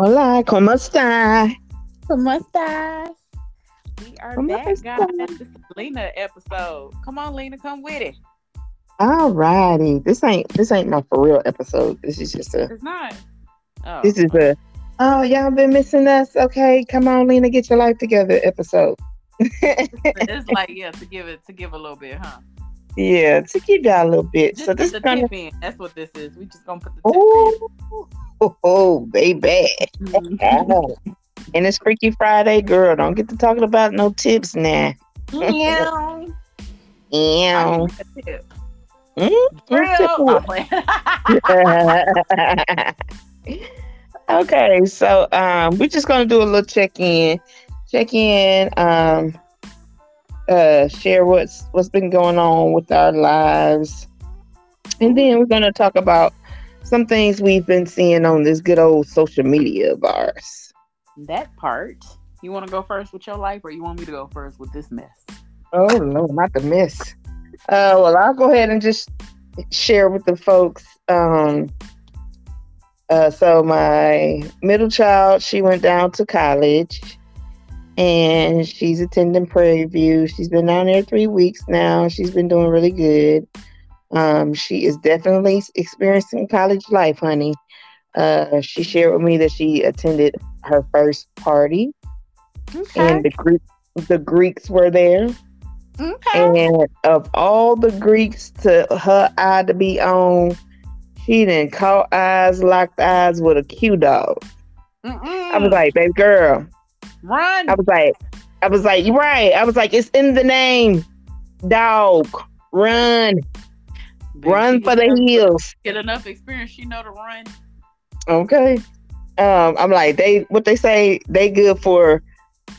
Hola, ¿cómo está? ¿Cómo estás? We are ¿Cómo back, estás? guys. This is Lena episode. Come on, Lena, come with it. All righty. This ain't this ain't my for real episode. This is just a It's not. Oh, this is a oh y'all been missing us. Okay, come on, Lena, get your life together episode. it's like yeah, to give it to give a little bit, huh? Yeah, to give y'all a little bit. Just so this the is gonna tip in. That's what this is. We just gonna put the tip oh, oh, baby. in. and it's Freaky Friday, girl. Don't get to talking about no tips now. Yeah. Yeah. I need. Mm, Real. mm, okay, so um, we're just gonna do a little check in, check in, um, uh, share what's what's been going on with our lives, and then we're gonna talk about some things we've been seeing on this good old social media of ours. that part. You want to go first with your life, or you want me to go first with this mess? Oh no, not the mess. Uh, well, I'll go ahead and just share with the folks. Um, uh, so my middle child, she went down to college, and she's attending Prairie View. She's been down there three weeks now. She's been doing really good. Um, she is definitely experiencing college life, honey. Uh, she shared with me that she attended her first party, and the Greek, the Greeks were there. Okay. And of all the Greeks to her eye to be on, she didn't caught eyes, locked eyes with a Q dog. I was like, baby girl. Run. I was like, I was like, you're right. I was like, it's in the name. Dog. Run. Baby, Run for the hills. Get enough experience. She know to run. Okay. Um, I'm like, they what they say, they good for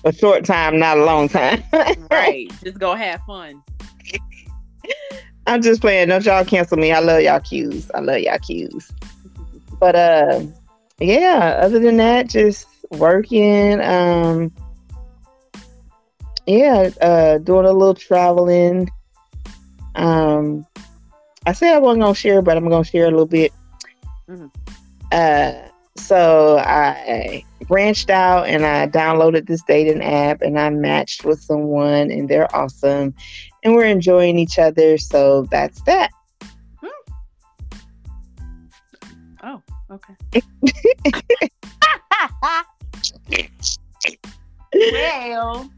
a short time, not a long time. Right. just go have fun. I'm just playing. Don't y'all cancel me. I love y'all Ques. I love y'all Ques. But uh yeah, other than that, just working. Um yeah, uh doing a little traveling. Um I said I wasn't gonna share, but I'm gonna share a little bit. Mhm. Uh so I branched out and I downloaded this dating app and I matched with someone and they're awesome and we're enjoying each other. So that's that. Oh, okay. well,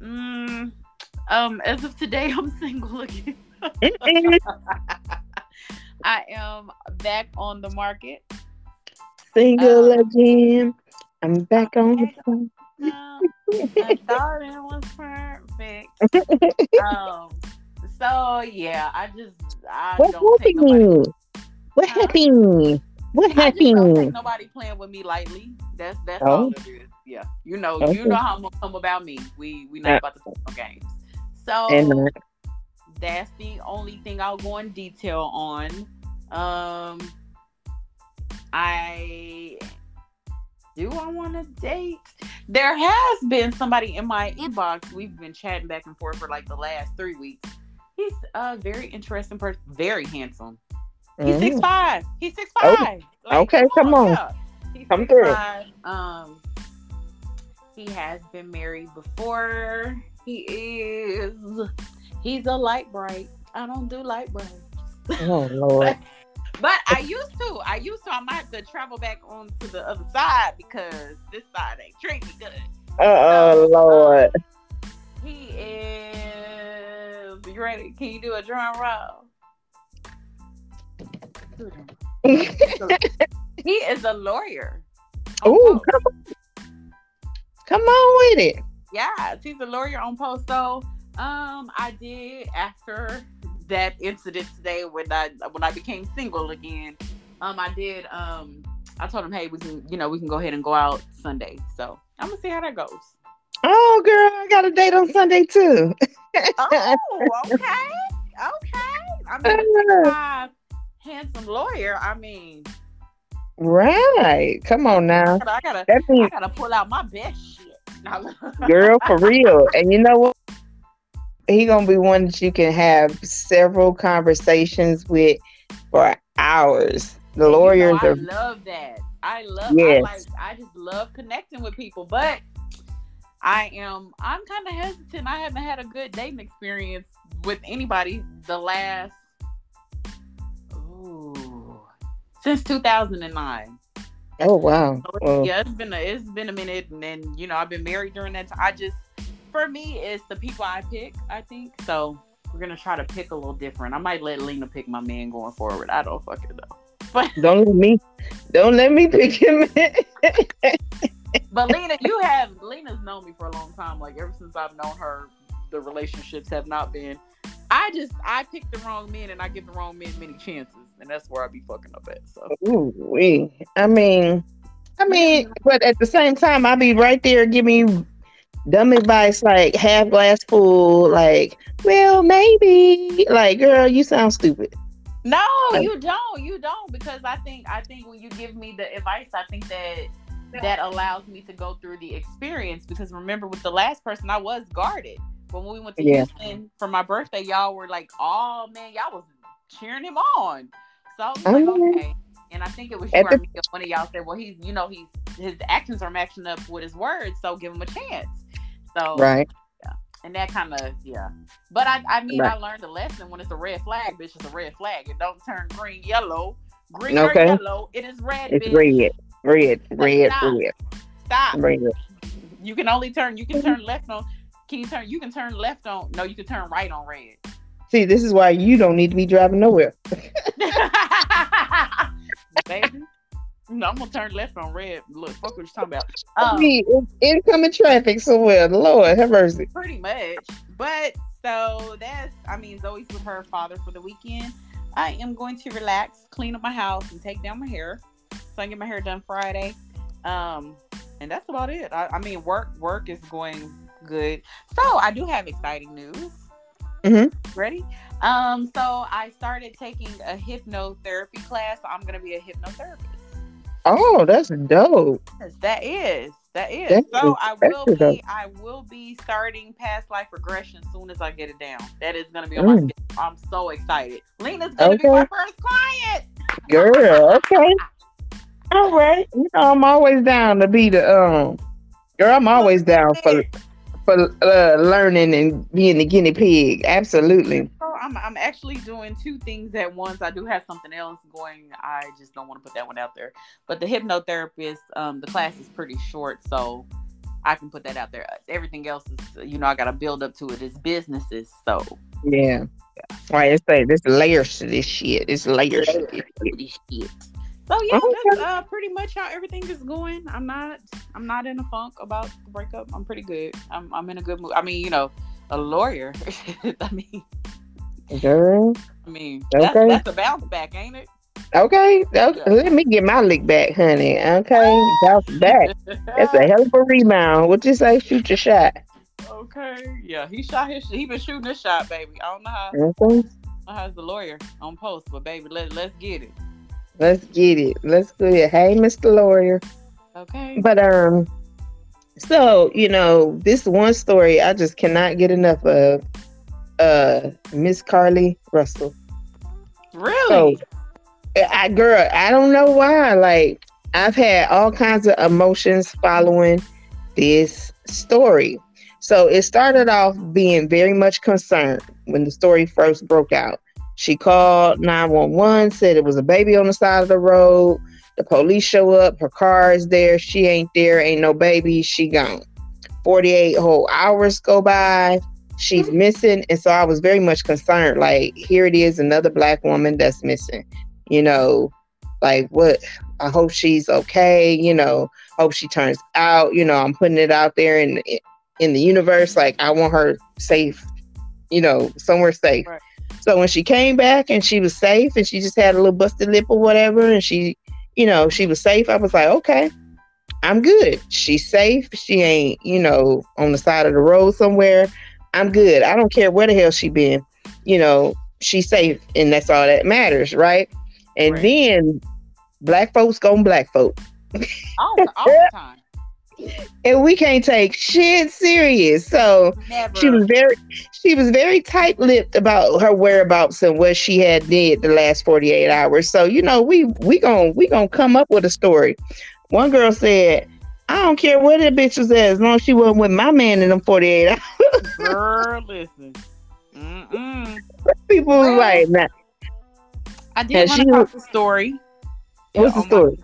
mm, um, as of today, I'm single again. I am back on the market. Single Um, again. I'm back on the. Um, I thought it was perfect. Um, so yeah, I just I What don't happened? What happened? What I just don't take happened? nobody playing with me lightly. That's that's Oh. all it is. Yeah, you know, Okay. you know how I'm gonna come about me. We we not Uh, about to play no games. So And uh, that's the only thing I'll go in detail on. Um, I do I want to date? There has been somebody in my inbox. We've been chatting back and forth for like the last three weeks. He's a very interesting person, very handsome. He's mhm. six five. He's six Oh, five. okay, come on. yeah. He's Come through. 6'5". Um, he has been married before. He is. He's a light bright. I don't do light bright. oh Lord. But I used to. I used to. I might have to travel back on to the other side because this side ain't treating me good. Oh Lord. He is. You ready? Can you do a drum roll? he is a lawyer. post. come on. Come on with it. Yes, he's a lawyer on post. So, um, I did after that incident today when I when I became single again. Um, I did. Um, I told him, hey, we can, you know, we can go ahead and go out Sunday. So I'm gonna see how that goes. Oh girl, I got a date on Sunday too. Oh, okay, okay. I'm mean, a 65 handsome lawyer. I mean, right. Come on now. I gotta, I means gotta pull out my best shit. girl for real. And you know what? He gonna be one that you can have several conversations with for hours. The You know, lawyers I are love that. I love. Yes. I like. I just love connecting with people, but I am. I'm kind of hesitant. I haven't had a good dating experience with anybody the last. Ooh, since 2009. Oh wow! So, Yeah, it's been a it's been a minute, and then you know I've been married during that time. I just, for me, it's the people I pick. I think so. We're gonna try to pick a little different. I might let Lena pick my man going forward. I don't fucking know. But don't let me, don't let me pick him. but Lena, you have Lena's known me for a long time. Like ever since I've known her, the relationships have not been. I just I pick the wrong men and I give the wrong men many chances, and that's where I be fucking up at. So, Ooh, we. I mean, I mean, but at the same time, I be right there giving you dumb advice, like half glass full, like, well, maybe, like, girl, you sound stupid. No, you don't. You don't because I think I think when you give me the advice, I think that that allows me to go through the experience because remember with the last person I was guarded. But when we went to yeah. Houston for my birthday, y'all were like, "Oh man, y'all was cheering him on." So I was like, mm-hmm. "Okay." And I think it was you me, one of y'all said, "Well, he's you know he's his actions are matching up with his words, so give him a chance." So right, yeah, and that kind of yeah. But I I mean right. I learned a lesson when it's a red flag, bitch, it's a red flag. It don't turn green, yellow, green okay. or yellow. It is red. It's bitch. red, red, red, stop. red. Stop. Red. You can only turn. You can turn left on can you turn? You can turn left on. No, you can turn right on red. See, this is why you don't need to be driving nowhere. Baby. No, I'm gonna turn left on red. Look, fuck what you're talking about. Um, incoming traffic somewhere. Lord have mercy. Pretty much. But so that's I mean Zoe's with her father for the weekend. I am going to relax, clean up my house, and take down my hair. So I get my hair done Friday. Um, and that's about it. I, I mean, work work is going good. So I do have exciting news. Mm-hmm. Ready? Um, so I started taking a hypnotherapy class. So I'm gonna be a hypnotherapist. Oh, that's dope. Yes, that is. That is. That so is I will be dope. I will be starting past life regression as soon as I get it down. That is gonna be on mm. my I'm so excited. Lena's gonna okay. be my first client. Girl, okay. All right. You know, I'm always down to be the um girl, I'm always down for for uh, learning and being the guinea pig. Absolutely. So I'm I'm actually doing two things at once. I do have something else going. I just don't want to put that one out there. But the hypnotherapist, um, the class is pretty short, so I can put that out there. Everything else is, you know, I got to build up to it. It's businesses, so yeah. yeah. Right. It's like there's layers to this shit. It's layers, layers to this shit. So yeah, okay. that's uh, pretty much how everything is going. I'm not I'm not in a funk about the breakup. I'm pretty good. I'm I'm in a good mood. I mean, you know, a lawyer. I mean, girl. I mean, that's, okay. that's a bounce back, ain't it? Okay. okay. Let me get my lick back, honey. Okay, bounce back. That's a hell of a rebound. What you say? Shoot your shot. Okay. Yeah, he shot his. He been shooting his shot, baby. I don't know how. Okay. How's the lawyer on post, but baby, let let's get it. Let's get it. Let's go it. Hey, Mr. Lawyer. Okay. But um, so you know, this one story I just cannot get enough of. Uh, Miss Carlee Russell. Really? So, I girl, I don't know why. Like I've had all kinds of emotions following this story. So it started off being very much concerned when the story first broke out. She called 911, said it was a baby on the side of the road. The police show up, her car is there, she ain't there, ain't no baby, she gone. 48 whole hours go by, she's missing. And so I was very much concerned. Like, here it is, another black woman that's missing. You know, like what I hope she's okay, you know, hope she turns out, you know, I'm putting it out there in in the universe. Like I want her safe, you know, somewhere safe. Right. So when she came back and she was safe and she just had a little busted lip or whatever and she, you know, she was safe, I was like, okay, I'm good. She's safe. She ain't, you know, on the side of the road somewhere. I'm good. I don't care where the hell she been. You know, she's safe and that's all that matters, right? And right. then black folks going black folk. all, all the time. And we can't take shit serious. So Never. she was very she was very tight-lipped about her whereabouts and what she had did the last 48 hours. So, you know, we we gonna we going to come up with a story. One girl said, "I don't care where that bitch was at as long as she wasn't with my man in them 48 hours." Girl, listen. Mm-mm. People was like, nah. I did want to was- post a story. What's the on my- story?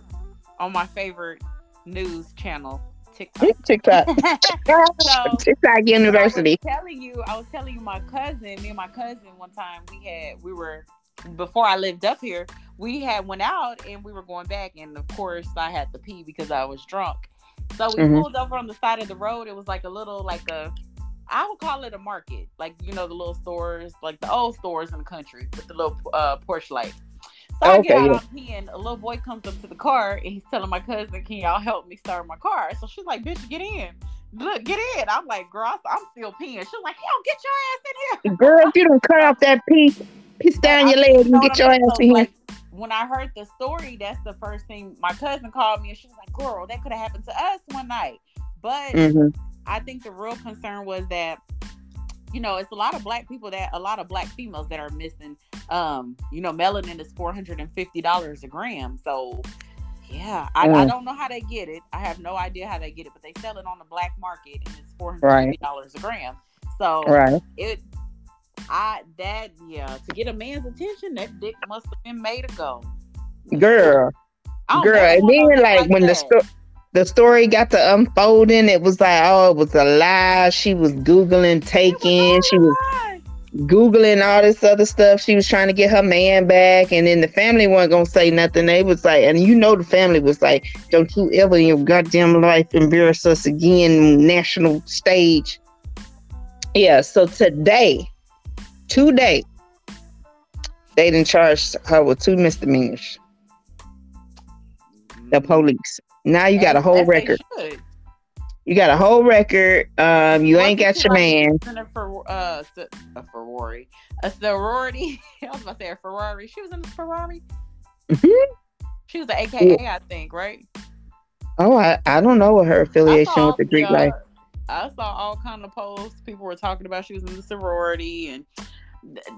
on my favorite news channel, TikTok. TikTok. So- TikTok University. I was telling you, I was telling you, my cousin, me and my cousin, one time we had, we were before I lived up here, we had went out and we were going back, and of course I had to pee because I was drunk. So we Mhm. pulled over on the side of the road. It was like a little, like a, I would call it a market, like you know the little stores, like the old stores in the country with the little uh, porch light. So I get Okay, out, yeah. I'm peeing. A little boy comes up to the car and he's telling my cousin, "Can y'all help me start my car?" So she's like, "Bitch, get in." Look, get in. I'm like, girl, I'm still peeing. She's like, yo, get your ass in here. Girl, if you don't cut off that piece, piss down your leg and get your ass So, in here. like, when I heard the story, that's the first thing my cousin called me and she was like, girl, that could have happened to us one night. But Mhm. I think the real concern was that, you know, it's a lot of black people that a lot of black females that are missing. Um, you know, melanin is four hundred and fifty dollars a gram. So yeah, I, I Mm. don't know how they get it. I have no idea how they get it, but they sell it on the black market and it's four hundred fifty dollars a gram. So Right. it I that yeah, to get a man's attention, that dick must have been made to go. Girl. Girl. And then like when the that. The story got to unfolding, it was like, oh, it was a lie. She was Googling taking. She was Googling all this other stuff. She was trying to get her man back. And then the family wasn't gonna say nothing. They was like, and you know the family was like, Don't you ever in your goddamn life embarrass us again national stage. Yeah, so today, today, they didn't charge her with two misdemeanors. The police. Now you got a whole record. You got a whole record. Um, you ain't got your man. For in a, Fer- uh, a Ferrari, a sorority. I was about to say a Ferrari. She was in a Ferrari. Mhm. She was an AKA, I think, right? Oh, I, I don't know what her affiliation saw, with the Greek life. I saw all kind of posts. People were talking about she was in the sorority, and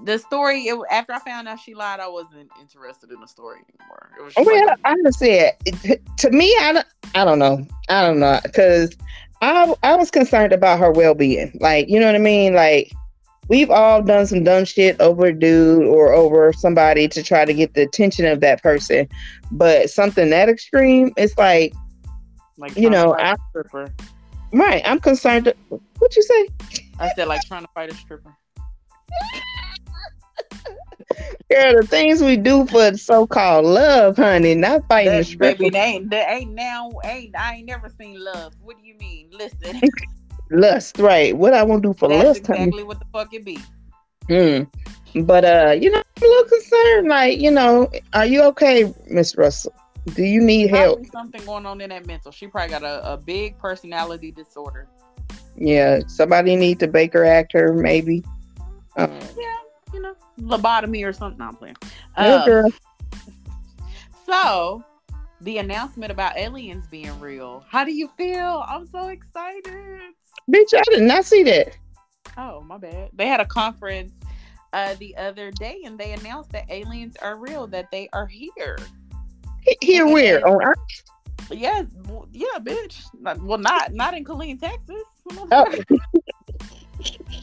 the story. It, after I found out she lied, I wasn't interested in the story anymore. It was oh, just Well, like, I just said it- to me, I don't, I don't know, I don't know, because I I was concerned about her well being. Like, you know what I mean? Like, we've all done some dumb shit over a dude or over somebody to try to get the attention of that person, but something that extreme, it's like, like you know, fight I- a stripper. right? I'm concerned. What you say? I said like trying to fight a stripper. Girl, the things we do for so-called love, honey, not fighting the That, stripper. baby, they ain't, they ain't now. Ain't I ain't never seen love. What do you mean? Listen, Lust, right? What I want to do for that's lust, honey. exactly what the fuck it be. Hmm. But uh, you know, I'm a little concerned. Like, you know, are you okay, Miss Russell? Do you need help? Something going on in that mental. She probably got a, a big personality disorder. Yeah, somebody need to Baker act her, maybe. Um, Yeah, you know, lobotomy or something. No, I'm playing. Um, girl. So, the announcement about aliens being real. How do you feel? I'm so excited. Bitch, I did not see that. Oh, my bad. They had a conference uh, the other day and they announced that aliens are real, that they are here. He- Here, where on Earth? Yes, yeah, bitch. Well, not not in Killeen, Texas. Oh.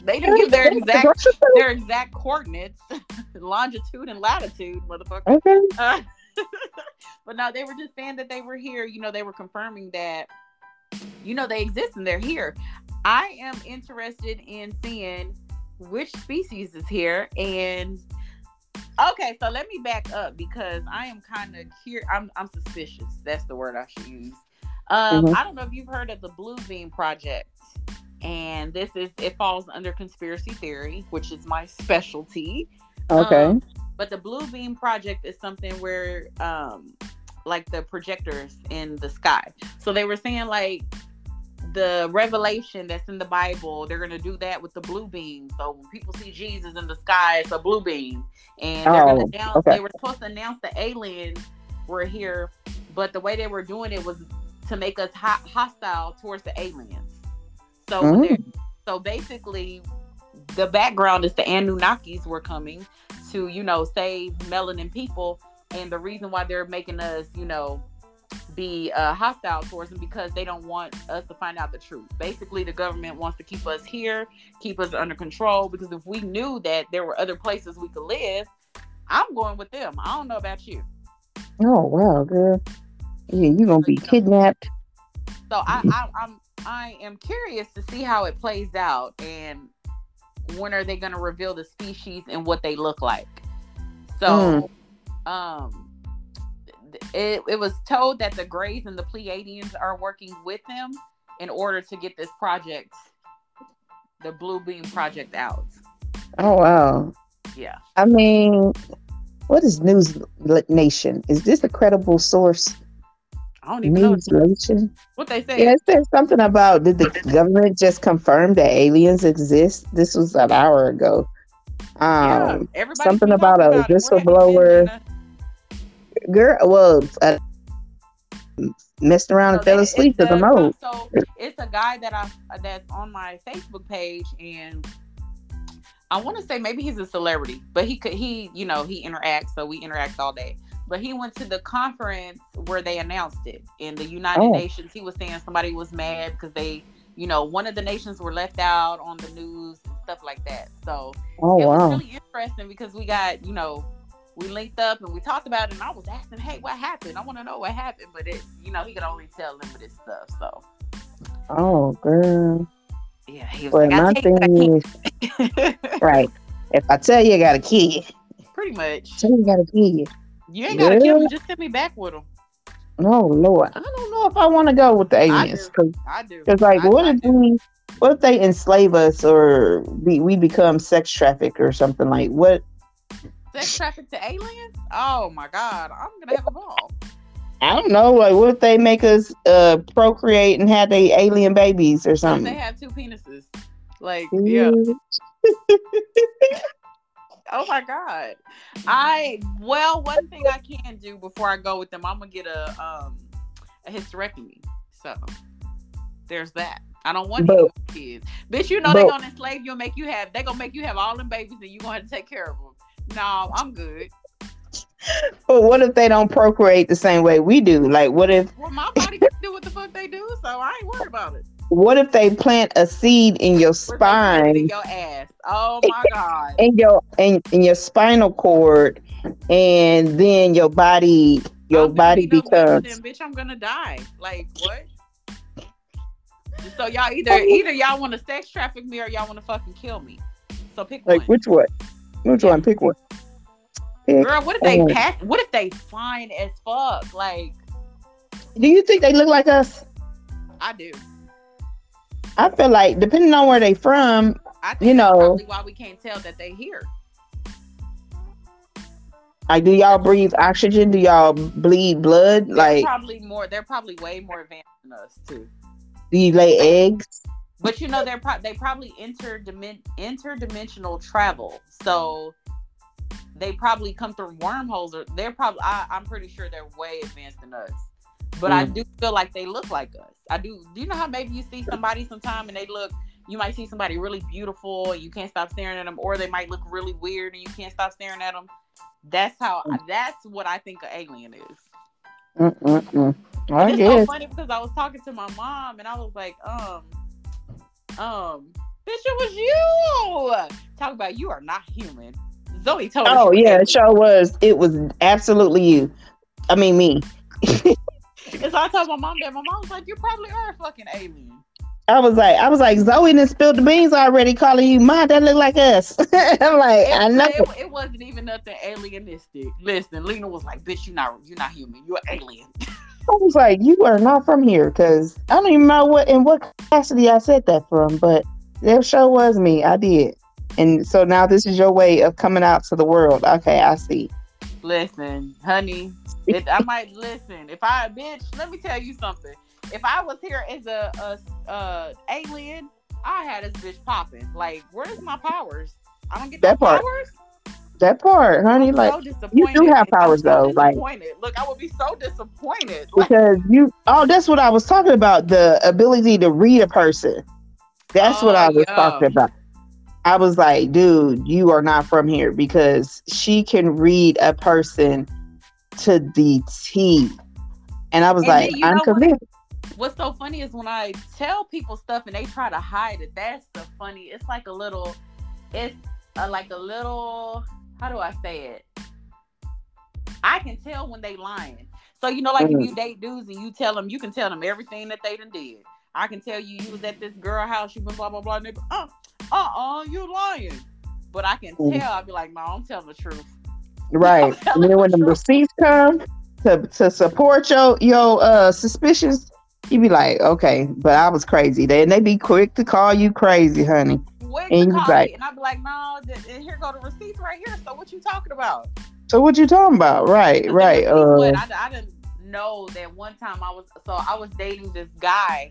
They didn't give their exact their exact coordinates, longitude and latitude, motherfucker. Okay. Uh, but no, they were just saying that they were here. You know, they were confirming that, you know, they exist and they're here. I am interested in seeing which species is here. And okay, so let me back up because I am kind of curious. I'm, I'm suspicious. That's the word I should use. Um, Mhm. I don't know if you've heard of the Blue Beam Project. And this is it falls under conspiracy theory, which is my specialty. Okay. Um, but the Blue Beam Project is something where, um, like the projectors in the sky. So they were saying like the revelation that's in the Bible, they're gonna do that with the blue beam. So when people see Jesus in the sky, it's a blue beam, and they're Oh, gonna announce. okay. They were supposed to announce the aliens were here, but the way they were doing it was to make us ho- hostile towards the aliens. So Mm. so basically, the background is the Anunnakis were coming to you know save melanin people, and the reason why they're making us you know be uh, hostile towards them because they don't want us to find out the truth. Basically, the government wants to keep us here, keep us under control. Because if we knew that there were other places we could live, I'm going with them. I don't know about you. Oh wow, girl. Yeah, you're gonna be kidnapped. So I, I I'm I am curious to see how it plays out and when are they going to reveal the species and what they look like. So, um, it, it was told that the Greys and the Pleiadians are working with them in order to get this project, the Blue Beam project, out. Oh wow. Yeah. I mean, what is News Nation? Is this a credible source? I don't even know what they say. Yeah, it said something about did the government just confirm that aliens exist? This was an hour ago. Um, everybody something about a about it. Where have you whistleblower. girl, well, uh, messed around and fell asleep to the mode. So it's a guy that I that's on my Facebook page, and I want to say maybe he's a celebrity, but he could he you know he interacts, so we interact all day. But he went to the conference where they announced it in the United Oh. Nations. He was saying somebody was mad because they, you know, one of the nations were left out on the news and stuff like that. So Oh it was really interesting because we got, you know, we linked up and we talked about it and I was asking, hey, what happened? I want to know what happened. But it, you know, he could only tell limited stuff. So Oh girl. yeah, he was Well, like, I my thing is right. If I tell you, I gotta kill you. Pretty much. Tell you, I gotta kill you. You ain't gotta kill Yeah. me, just send me back with them. Oh Lord, I don't know if I want to go with the aliens because I do. It's like, I- what I if do. we, what if they enslave us or we, we become sex trafficked or something like what? sex traffic to aliens? Oh my god, I'm gonna have a ball. I don't know. Like, what if they make us uh procreate and have they alien babies or What if they have two penises? Like, yeah. Oh my god. I well, one thing I can do before I go with them, I'm gonna get a um a hysterectomy. So there's that. I don't want But- kids. Bitch, you know they're gonna enslave you and make you have they're gonna make you have all them babies and you gonna have to take care of them. No, I'm good. But what if they don't procreate the same way we do? Like, what if Well, my body can do what the fuck they do, so I ain't worried about it. What if they plant a seed in your Where they put it in spine, your ass. Oh my god. in your in, in your spinal cord, and then your body your I'm body be no good to becomes them, bitch. I'm gonna die. Like what? So y'all either either y'all want to sex traffic me or y'all want to fucking kill me. So pick like one. which one? Which one? Pick one. Pick. Girl, what if they one. pack? What if they fine as fuck? Like Do you think they look like us? I do. I feel like depending on where they from, I think You know- probably why we can't tell that they here. like do y'all breathe oxygen? Do y'all bleed blood? They're Like probably more. They're probably way more advanced than us too. do you lay eggs? But you know, they're pro- they probably interdimen- interdimensional travel. So they probably come through wormholes, or they're probably. I, I'm pretty sure they're way advanced than us. But I Mm. do feel like they look like us. I do. Do you know how maybe you see somebody sometime and they look? You might see somebody really beautiful and you can't stop staring at them, or they might look really weird and you can't stop staring at them. That's how. That's what I think an alien is. Mm-mm-mm. I it's so funny because I was talking to my mom and I was like, um, um, bitch, it was you. Talk about you are not human. Zoe told. Oh yeah, it sure was. It was absolutely you. I mean me. And so I told my mom that. My mom was like, you probably are a fucking alien. I was like, I was like, Zoe done spilled the beans already, calling you mom. That look like us. I'm like, It, I know. it, it wasn't even nothing alienistic. Listen, Lena was like, bitch, you not you're not human. You're alien. I was like, you are not from here, because I don't even know what in what capacity I said that from, but that show was me. I did, and so now this is your way of coming out to the world. Okay, I see. Listen, honey, I might listen. If I bitch, let me tell you something. If I was here as a, a, a alien, I had this bitch popping. Like, where's my powers? I don't get That part. powers. That part, honey. Like so you do have powers, so though, like- look, I would be so disappointed. Like, because you. Oh, that's what I was talking about. The ability to read a person. That's what Oh, I was yeah. talking about. I was like, dude, you are not from here because she can read a person to the T. And I was And like, I'm know what? convinced. what's so funny is when I tell people stuff and they try to hide it. That's the funny. It's like a little. It's uh like a little. How do I say it? I can tell when they lying. So you know, like Mhm. if you date dudes and you tell them, you can tell them everything that they done did. I can tell you you was at this girl house, you been blah blah blah. And they be, uh, uh, uh, you lying. But I can Mhm. tell. I'll be like, no, I'm telling the truth. Right. And then when the receipts come to, to support your your uh suspicions, you be like, okay, but I was crazy. Then They and they be quick to call you crazy, honey. Quick And you like- and I'll be like, no, th- here go the receipts right here. So what you talking about? So what you talking about? Right, right. Uh, what, I, I didn't know that one time I was so I was dating this guy,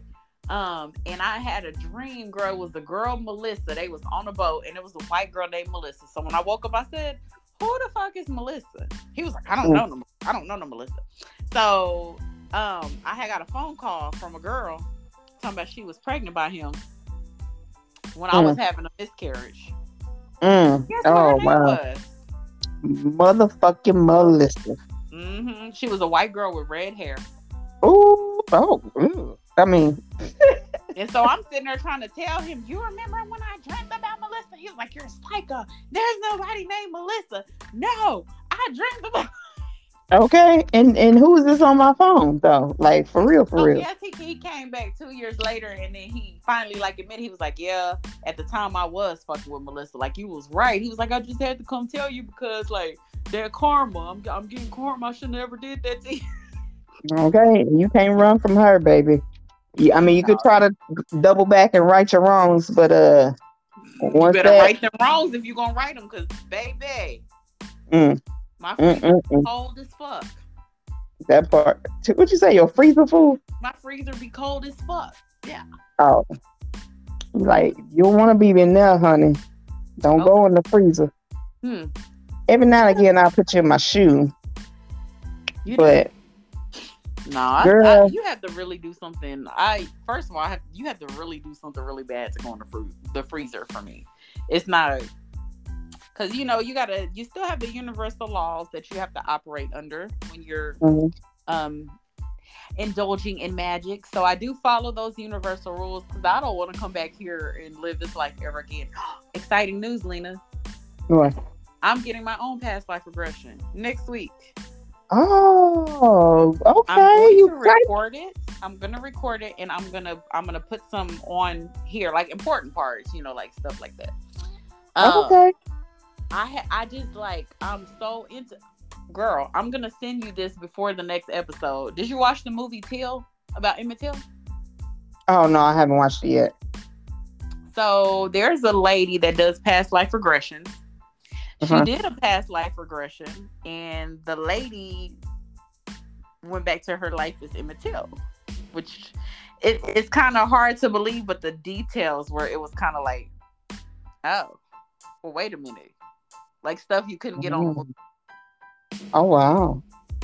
um, and I had a dream. Girl it was the girl Melissa. They was on a boat, and it was a white girl named Melissa. So when I woke up, I said, "Who the fuck is Melissa?" He was like, "I don't know, no, I don't know no Melissa." So um, I had got a phone call from a girl talking about she was pregnant by him when I Mm. was having a miscarriage. mm, oh wow. was? Motherfucking Melissa. Mm-hmm. She was a white girl with red hair. Ooh, oh, ooh. I mean, And so I'm sitting there trying to tell him, You remember when I dreamt about Melissa? He was like, You're a psycho. There's nobody named Melissa. No, I dreamt about okay. And and who is this on my phone though? Like for real, for So real. yes, he, he came back two years later and then he finally like admitted he was like, Yeah, at the time I was fucking with Melissa. Like you was right. He was like, I just had to come tell you because like that karma. I'm I'm getting karma. I should never did that to you. Okay, you can't run from her, baby. Yeah, I mean, you could try to double back and right your wrongs, but uh, You Once better that- right them wrongs if you're gonna write them, cause baby, mm, my mm, freezer mm, mm, cold as fuck. that part. What you say? Your freezer food? My freezer be cold as fuck. Yeah. Oh, like you don't want to be in there, honey. Don't go in the freezer. Hmm. Every now and again, I'll put you in my shoe, You but No, I, I, you have to really do something. I first of all, I have you have to really do something really bad to go in the fruit the freezer for me. It's not because you know you gotta you still have the universal laws that you have to operate under when you're mm, um indulging in magic. So I do follow those universal rules because I don't want to come back here and live this life ever again. Exciting news, Lena! what? I'm getting my own past life regression next week. Oh, I'm okay. going You to record it. I'm gonna record it, and I'm gonna I'm gonna put some on here, like important parts, you know, like stuff like that. Um, okay. I I just like I'm so into. Girl, I'm gonna send you this before the next episode. Did you watch the movie Till about Emmett Till? Oh no, I haven't watched it yet. So there's a lady that does past life regressions. She Uh-huh. did a past life regression, and the lady went back to her life as Emmett Till, which it, it's kind of hard to believe, but the details were it was kind of like, oh, well, wait a minute, like stuff you couldn't get on. Mm. Oh wow.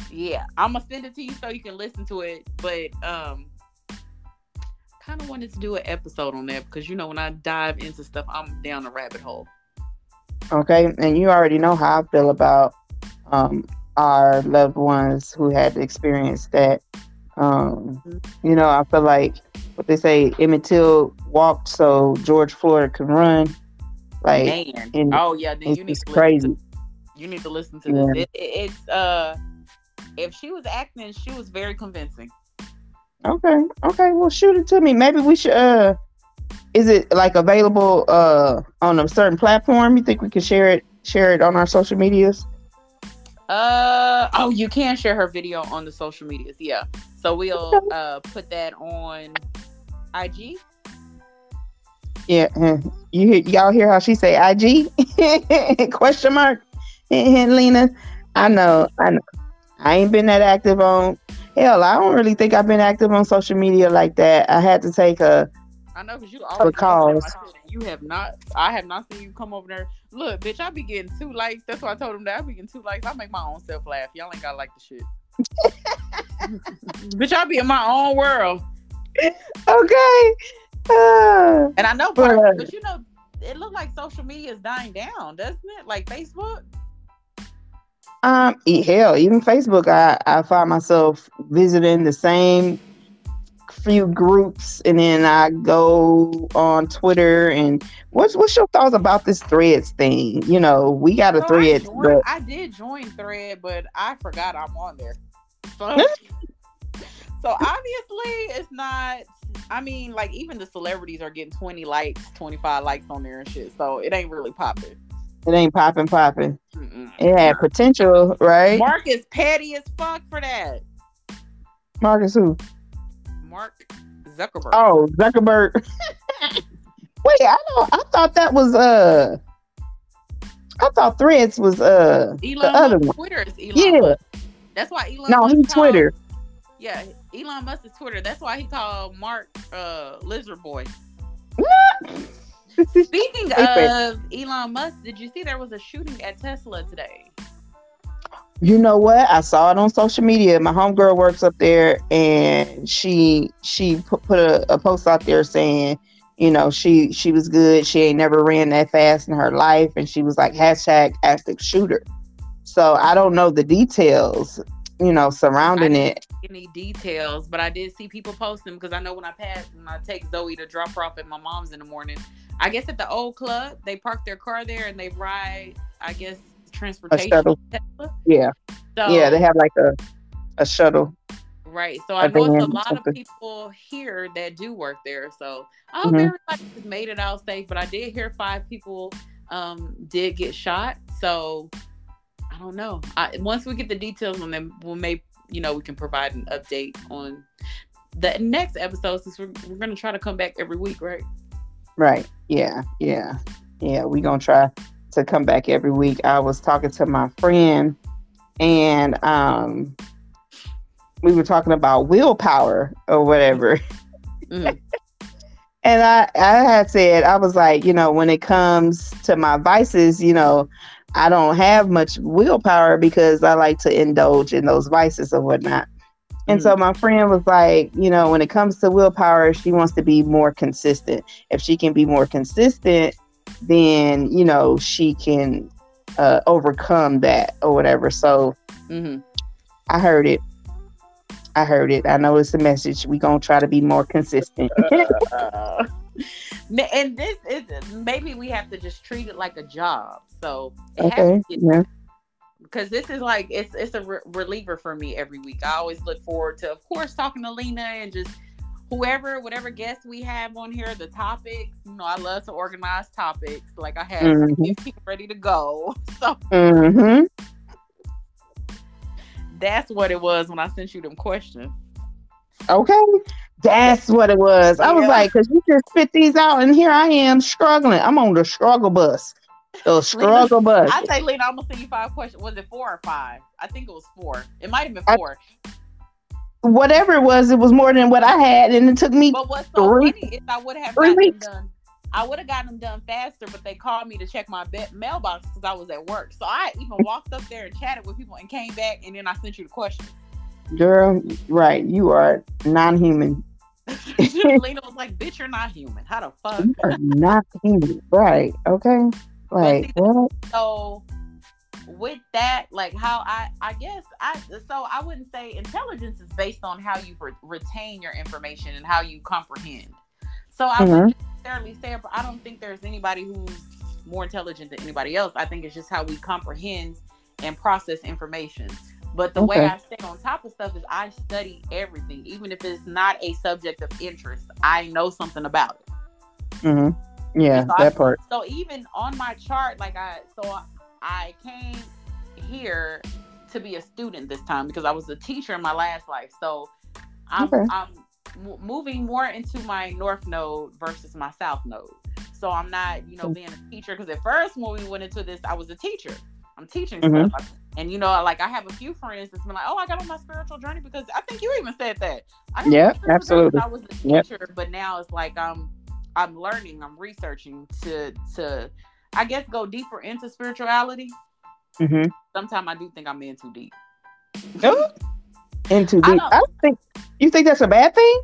Yeah, I'm gonna send it to you so you can listen to it, but um. Kind of wanted to do an episode on that because you know when I dive into stuff, I'm down a rabbit hole. Okay, and you already know how I feel about um, our loved ones who had experienced that. Um, you know, I feel like what they say, Emmett Till walked so George Floyd can run. Like, and oh yeah, then it's you need to listen crazy. to you need to listen to Yeah. this. It, it- it's uh, if she was acting, she was very convincing. Okay, okay, well, shoot it to me. Maybe we should. uh Is it like available uh on a certain platform? You think we could share it? Share it on our social medias? Uh oh, you can share her video on the social medias. Yeah, so we'll uh put that on IG. Yeah, you hear, y'all hear how she say IG question mark, Lena. I know, I know. I ain't been that active on. Hell, I don't really think I've been active on social media like that. I had to take a I know because you always cause. you have not. I have not seen you come over there. Look, bitch, I be getting two likes. That's why I told him that I be getting two likes. I make my own self laugh. Y'all ain't gotta like the shit. bitch, I be in my own world. Okay. Uh, And I know, but, but you know, it looked like social media is dying down, doesn't it? Like Facebook. Um, hell, even Facebook, I, I find myself visiting the same few groups, and then I go on Twitter. And what's what's your thoughts about this Threads thing? You know, we got a So I, Threads, joined- but I did join Thread, but I forgot I'm on there. So, so obviously, it's not. I mean, like even the celebrities are getting 20 likes, 25 likes on there and shit. So it ain't really popping. it ain't popping, popping. It had potential, right? Mark is petty as fuck for that. Marcus, who? Mark Zuckerberg. Oh, Zuckerberg. Wait, I don't. I thought that was uh. I thought Threads was uh Elon the other Musk one. Twitter is Elon Yeah. Musk. That's why Elon No, he's Twitter. Yeah, Elon Musk is Twitter. That's why he called Mark uh Lizard Boy. Speaking of Elon Musk, did you see there was a shooting at Tesla today? You know what? I saw it on social media. My homegirl works up there, and she she put, put a, a post out there saying, you know, she she was good. She ain't never ran that fast in her life, and she was like hashtag active shooter. So I don't know the details, you know, surrounding it. Any details, but I did see people post them because I know when I pass and I take Zoe to drop her off at my mom's in the morning. I guess at the old club, they park their car there and they ride, I guess, transportation. shuttle. Yeah, So, yeah, they have like a a shuttle. Right. So I know it's a lot of people here that do work there. So I hope Mhm. everybody made it out safe. But I did hear five people um did get shot. So I don't know. I, once we get the details on them, we'll maybe you know we can provide an update on the next episode since we're, we're gonna try to come back every week, right? Right. Yeah. Yeah. Yeah. we gonna try to come back every week. I was talking to my friend and um we were talking about willpower or whatever. Mhm. And I, I had said, I was like, you know, when it comes to my vices, you know, I don't have much willpower because I like to indulge in those vices or whatnot. And so my friend was like, you know, when it comes to willpower, she wants to be more consistent. If she can be more consistent, then, you know, she can uh, overcome that or whatever. So Mhm. I heard it. I heard it. I know it's a message. we to try to be more consistent. And this is maybe we have to just treat it like a job. So it okay. has to get Yeah. because this is like it's it's a re- reliever for me every week. I always look forward to, of course, talking to Lena and just whoever, whatever guests we have on here, the topics. You know, I love to organize topics. Like I have Mhm. 15 ready to go. So hmm that's what it was when I sent you them questions. Okay. That's what it was. I was Yeah. like, because you just spit these out, and here I am struggling. I'm on the struggle bus. The struggle bus. I say, Lena, I'm gonna send you five questions. Was it four or five? I think it was four. It might have been I- four. Whatever it was, it was more than what I had, and it took me. But what's so Three- funny is I would have three gotten them weeks. done. I would have gotten them done faster, but they called me to check my be- mailbox because I was at work. So I even walked up there and chatted with people and came back, and then I sent you the question. Girl, right? You are non-human. Lena was like, "Bitch, you're not human. How the fuck?" You are not human, right? Okay. Like what? So with that, like how I, I guess I, so I wouldn't say intelligence is based on how you re- retain your information and how you comprehend. So I Mhm. wouldn't necessarily say I don't think there's anybody who's more intelligent than anybody else. I think it's just how we comprehend and process information. But the way I stay on top of stuff is I study everything, even if it's not a subject of interest. I know something about it. mm-hmm. Yeah, So I- that part. So even on my chart, like I, so I came here to be a student this time because I was a teacher in my last life. So I'm, Okay. I'm moving more into my north node versus my south node. So I'm not, you know, being a teacher because at first when we went into this, I was a teacher. I'm teaching Mhm. stuff. And you know, like I have a few friends that's been like, "Oh, I got on my spiritual journey because I think you even said that." I got on my Yeah, absolutely. I was a Yep. teacher, but now it's like I'm I'm learning, I'm researching to to I guess go deeper into spirituality. Mm-hmm. Sometimes I do think I'm in too deep. in too I deep. don't- I don't think you think that's a bad thing.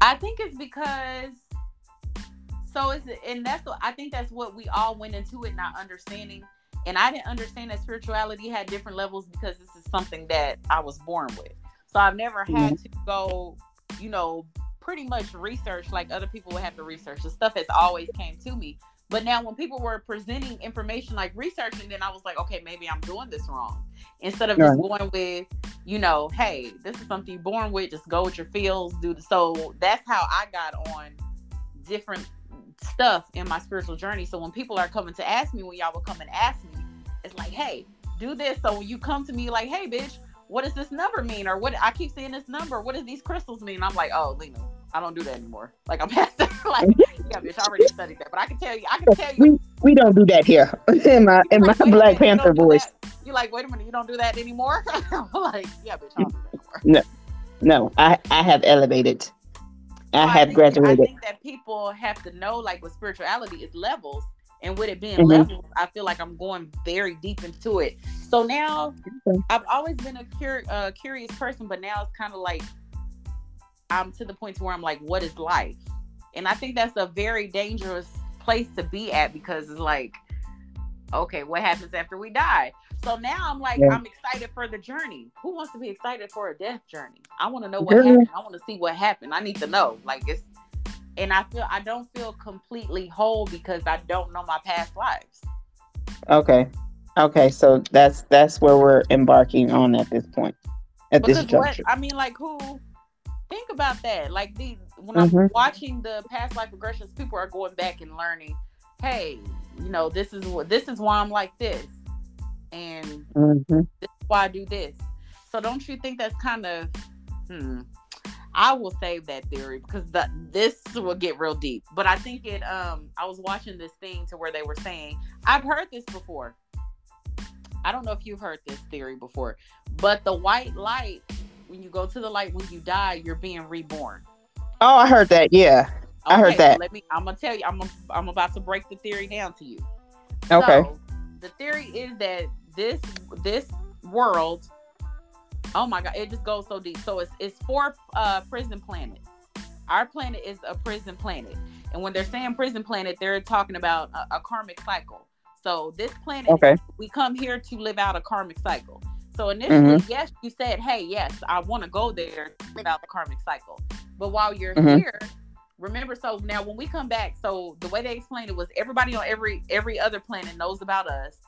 I think it's because so it's and that's what I think that's what we all went into it not understanding. And I didn't understand that spirituality had different levels because this is something that I was born with. So I've never had to go, you know, pretty much research like other people would have to research. The stuff has always came to me. But now when people were presenting information like researching, then I was like, okay, maybe I'm doing this wrong. Instead of just going with, you know, hey, this is something you're born with, just go with your feels, do the so that's how I got on different stuff in my spiritual journey. So when people are coming to ask me, when y'all will come and ask me, it's like, hey, do this. So when you come to me like, hey, bitch, what does this number mean? Or what I keep seeing this number, what does these crystals mean? I'm like, oh, Lena, I don't do that anymore. Like I'm past that. like, yeah, bitch, I already studied that. But I can tell you, I can tell you We we don't do that here in my in my like, Black Panther voice. You're like, wait a minute, you don't do that anymore? Like, yeah, bitch, I don't do that anymore. No, I I have elevated. I have think, graduated. I think that people have to know, like, with spirituality is levels, and with it being Mhm. levels, I feel like I'm going very deep into it. So now, Okay. I've always been a cur- uh, curious person, but now it's kind of like I'm to the point where I'm like, what is life? And I think that's a very dangerous place to be at because it's like, okay, what happens after we die? So now I'm like, Yeah. I'm excited for the journey. Who wants to be excited for a death journey? I want to know what happened. I want to see what happened. I need to know. Like it's, and I feel I don't feel completely whole because I don't know my past lives. Okay. Okay, so that's that's where we're embarking on at this point. At this Because what. I mean, like who? Think about that. Like the when Mhm. I'm watching the past life regressions, people are going back and learning. Hey, you know, this is what this is why I'm like this, and Mhm. this is why I do this. So don't you think that's kind of hmm. I will save that theory because the, this will get real deep. But I think it um I was watching this thing to where they were saying, I've heard this before. I don't know if you've heard this theory before, but the white light, when you go to the light when you die, you're being reborn. Oh, I heard that. Yeah. I heard that. Let me I'm gonna tell you, I'm I'm about to break the theory down to you. Okay. So, the theory is that this this world, oh my god, it just goes so deep. So it's it's four uh prison planets. Our planet is a prison planet, and when they're saying prison planet, they're talking about a, a karmic cycle. So this planet, Okay. we come here to live out a karmic cycle. So initially, Mm-hmm. yes, you said, "Hey, yes, I want to go there to live out the karmic cycle." But while you're Mhm. here, remember. So now, when we come back, so the way they explained it was everybody on every every other planet knows about us.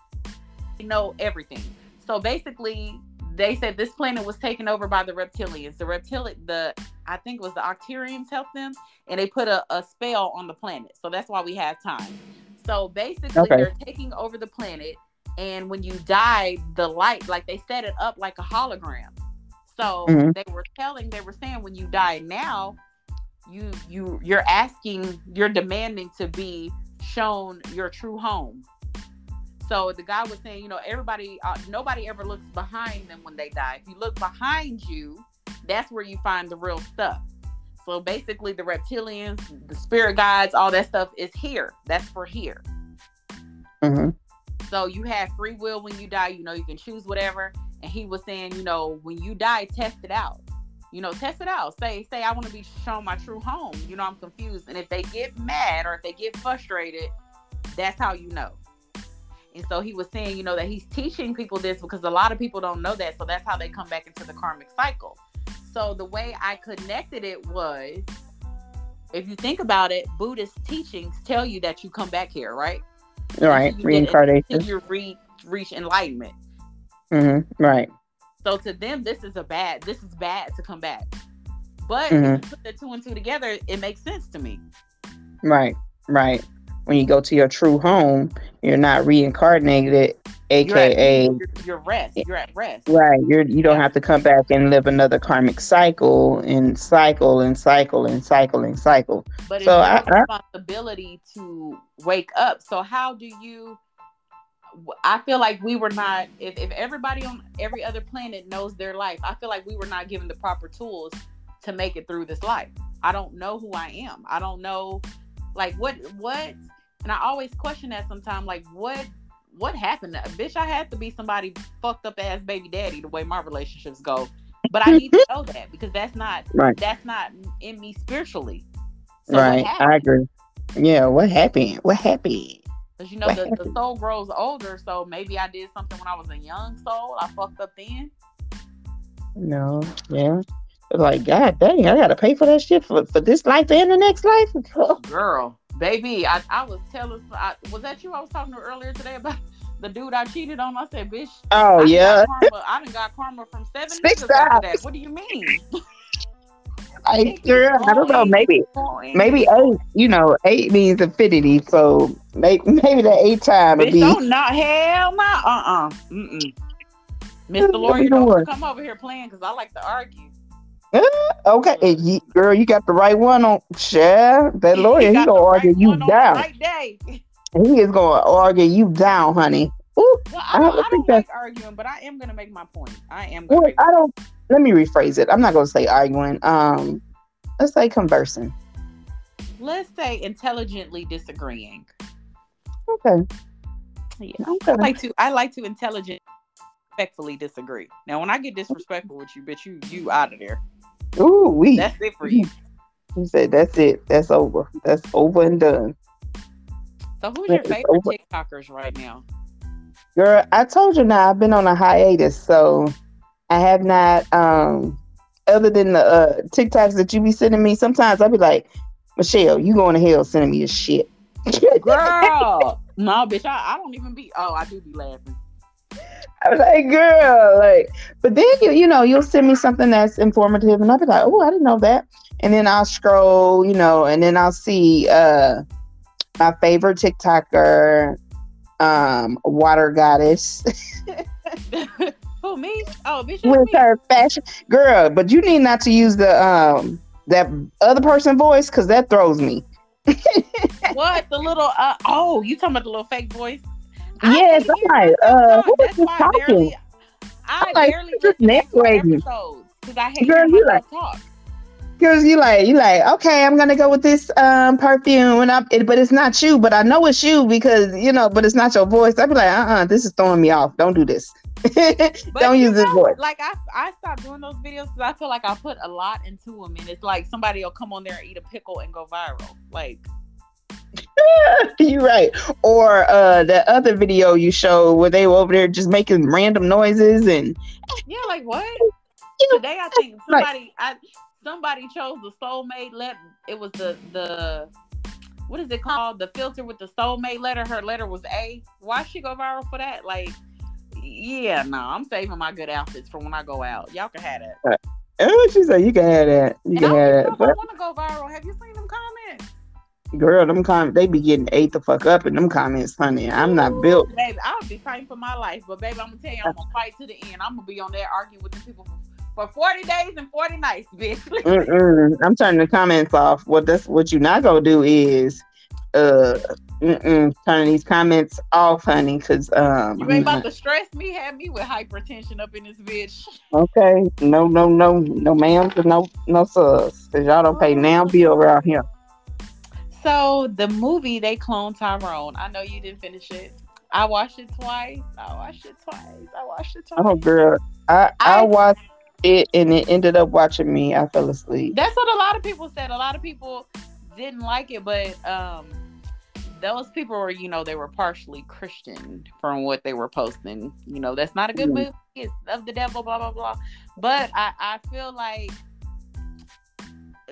They know everything. So basically, they said this planet was taken over by the reptilians. The reptilian, the I think it was the Octarians helped them, and they put a, a spell on the planet. So that's why we have time. So basically, Okay. they're taking over the planet, and when you die, the light, like they set it up like a hologram. So Mhm. they were telling, they were saying, when you die now, you you you're asking, you're demanding to be shown your true home. So the guy was saying, you know, everybody, uh, nobody ever looks behind them when they die. If you look behind you, that's where you find the real stuff. So basically, the reptilians, the spirit guides, all that stuff is here. That's for here. hmm So you have free will when you die. You know, you can choose whatever. And he was saying, you know, when you die, test it out. You know, test it out. Say, say, I want to be shown my true home. You know, I'm confused. And if they get mad or if they get frustrated, that's how you know. And so he was saying, you know, that he's teaching people this because a lot of people don't know that. So that's how they come back into the karmic cycle. So the way I connected it was if you think about it, Buddhist teachings tell you that you come back here, right? Right. Until you get- Reincarnation. Until you re- reach enlightenment. hmm Right. So to them, this is a bad. This is bad to come back. But Mhm. if you put the two and two together, it makes sense to me. Right. Right. When you go to your true home, you're not reincarnated, You're at, aka you're, rest. You're at rest. right. You're you don't have to come back and live another karmic cycle and cycle and cycle and cycle and cycle. But it's So your I- I- responsibility to wake up. So how do you? I feel like we were not. If, if everybody on every other planet knows their life, I feel like we were not given the proper tools to make it through this life. I don't know who I am. I don't know Like what what and I always question that sometimes, like what what happened? To, Bitch, I had to be somebody fucked up ass baby daddy the way my relationships go. But I need to know that because that's not right. that's not in me spiritually. So right. I agree. Yeah, what happened? What happened? Because you know the, the, soul grows older, so maybe I did something when I was a young soul. I fucked up then. No, yeah. Like, God dang, I gotta pay for that shit for, for this life and the next life. Girl, baby, I, I was telling I, was that you I was talking to earlier today about the dude I cheated on? I said, bitch. Oh I yeah. Karma, I didn't got karma from seven Six that. What do you mean? I, girl, I don't know. Maybe, maybe eight. You know, eight means infinity. So maybe, maybe the eight time would be. Don't not hell no. Uh uh-uh. uh. Mr. Lawyer, don't come over here playing because I like to argue. Uh, okay, you, girl, you got the right one on. Share that lawyer, he, he gonna argue right you down. Right day. He is gonna argue you down, honey. Ooh, well, I don't, I don't, I don't like arguing, but I am gonna make my point. I am. Well, I don't let me rephrase it. I'm not to say arguing. Um, let's say conversing. Let's say intelligently disagreeing. Okay. Yeah. Okay. I like to. I like to intelligent, respectfully disagree. Now, when I get disrespectful with you, bitch, you you out of there. Ooh, we. That's it for you. You said that's it. That's over. That's over and done. So, who's your favorite TikTokers right now? Girl, I told you now. I've been on a hiatus, so I have not, um, other than the uh, TikToks that you be sending me, sometimes I'll be like, Michelle, you going to hell sending me this shit. Girl, no, bitch, I, I don't even be, oh, I do be laughing. I'm like, girl, like, but then you, you know, you'll send me something that's informative, and I'll be like, oh, I didn't know that. And then I'll scroll, you know, and then I'll see uh my favorite TikToker, um, Water Goddess. Who me? Oh, bitch. With me. her fashion, girl. But you need not to use the um that other person voice because that throws me. what the little? Uh, oh, you talking about the little fake voice? Yes, I'm like, uh, who is this talking? Barely, I I'm like, barely just narrating because I hate girl, you like, talk. Cause you like you like okay, I'm gonna go with this um perfume, and I it, but it's not you, but I know it's you because you know, but it's not your voice. I'd be like, uh, uh-uh, uh this is throwing me off. Don't do this. Don't use know, this voice. Like I, I stopped doing those videos because I feel like I put a lot into them, and it's like somebody will come on there and eat a pickle and go viral. Like you're right. Or uh the other video you showed where they were over there just making random noises and yeah, like what? Today I think somebody like, I somebody chose the soulmate letter. it was the the what is it called? The filter with the soulmate letter. Her letter was A. Why she go viral for that? Like yeah, no, I'm saving my good outfits for when I go out. Y'all can have that. And what she said, you can have that. You and can have that. But I want to go viral. Have you seen them comments? Girl, them comments they be getting ate the fuck up in them comments, honey. I'm not built. Baby, I'll be fighting for my life, but baby, I'm gonna tell you, I'm gonna fight to the end. I'm gonna be on there arguing with the people for, for 40 days and 40 nights, bitch. I'm turning the comments off. What that's what you not gonna do is uh Mm-mm, turning these comments off, honey, because um, you ain't about to stress me. Have me with hypertension up in this bitch. Okay, no, no, no, no, ma'am, no, no, sus, because y'all don't pay now bill around here. So the movie they cloned Tyrone. I know you didn't finish it. I watched it twice. I watched it twice. I watched it twice. Oh, girl, I I, I watched it and it ended up watching me. I fell asleep. That's what a lot of people said. A lot of people didn't like it, but um those people were, you know, they were partially Christian from what they were posting. You know, that's not a good mm-hmm. movie. It's of the devil, blah blah blah. But I, I feel like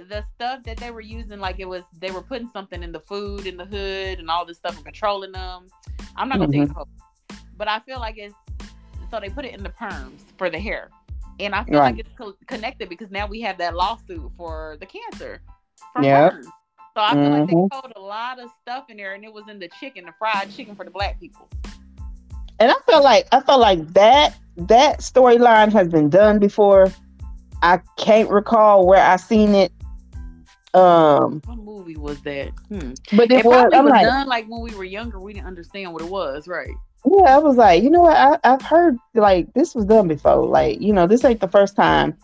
the stuff that they were using, like it was, they were putting something in the food in the hood and all this stuff and controlling them. I'm not gonna mm-hmm. say, but I feel like it's so they put it in the perms for the hair, and I feel right. like it's co- connected because now we have that lawsuit for the cancer. Yeah. So I feel mm-hmm. like they mm-hmm. put a lot of stuff in there, and it was in the chicken, the fried chicken for the black people. And I feel like I feel like that that storyline has been done before. I can't recall where I seen it. Um, what movie was that? Hmm. But it, it was, was like, done like when we were younger. We didn't understand what it was, right? Yeah, I was like, you know what? I, I've heard like this was done before. Like, you know, this ain't the first time.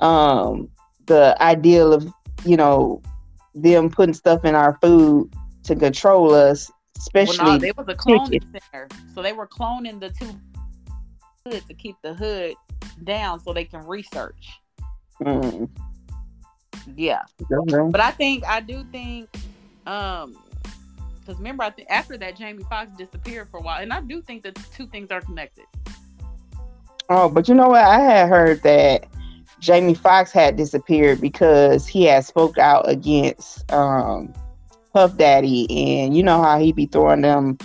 Um, the ideal of you know them putting stuff in our food to control us, especially. Well, no, they was a cloning center, so they were cloning the two hood to keep the hood down so they can research. Mm. Yeah, mm-hmm. but I think I do think, um, because remember, I think after that Jamie Foxx disappeared for a while, and I do think that the two things are connected. Oh, but you know what? I had heard that Jamie Foxx had disappeared because he had spoke out against um, Puff Daddy, and you know how he be throwing them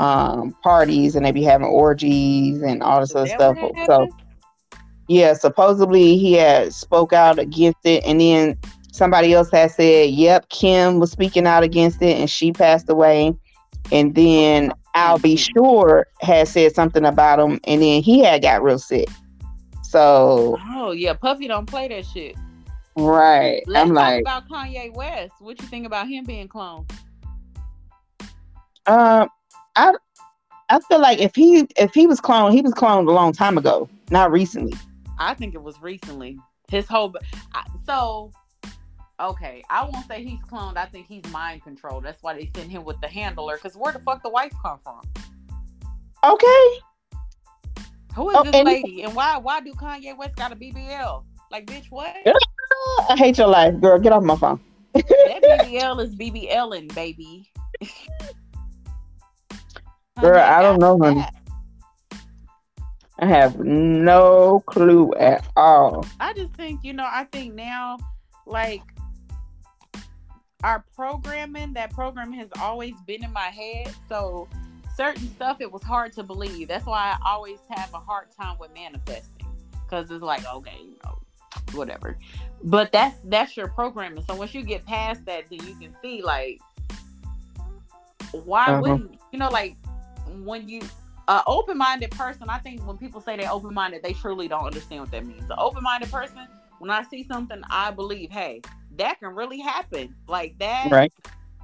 um, parties and they be having orgies and all this other stuff. So, yeah, supposedly he had spoke out against it, and then somebody else had said, "Yep, Kim was speaking out against it, and she passed away." And then Al B. Sure had said something about him, and then he had got real sick. So, oh yeah, Puffy don't play that shit. Right. Let's I'm like about Kanye West. What you think about him being cloned? Um, I I feel like if he if he was cloned, he was cloned a long time ago, not recently. I think it was recently. His whole so okay. I won't say he's cloned. I think he's mind controlled. That's why they sent him with the handler. Because where the fuck the wife come from? Okay. Who is oh, this and lady, and why why do Kanye West got a BBL? Like, bitch, what? I hate your life, girl. Get off my phone. that BBL is BBLing, baby. girl, I don't know, honey. I have no clue at all. I just think, you know, I think now, like, our programming, that program has always been in my head. So certain stuff it was hard to believe. That's why I always have a hard time with manifesting. Cause it's like, okay, you know, whatever. But that's that's your programming. So once you get past that, then you can see like why uh-huh. wouldn't you know like when you uh, open-minded person i think when people say they're open-minded they truly don't understand what that means the open-minded person when i see something i believe hey that can really happen like that right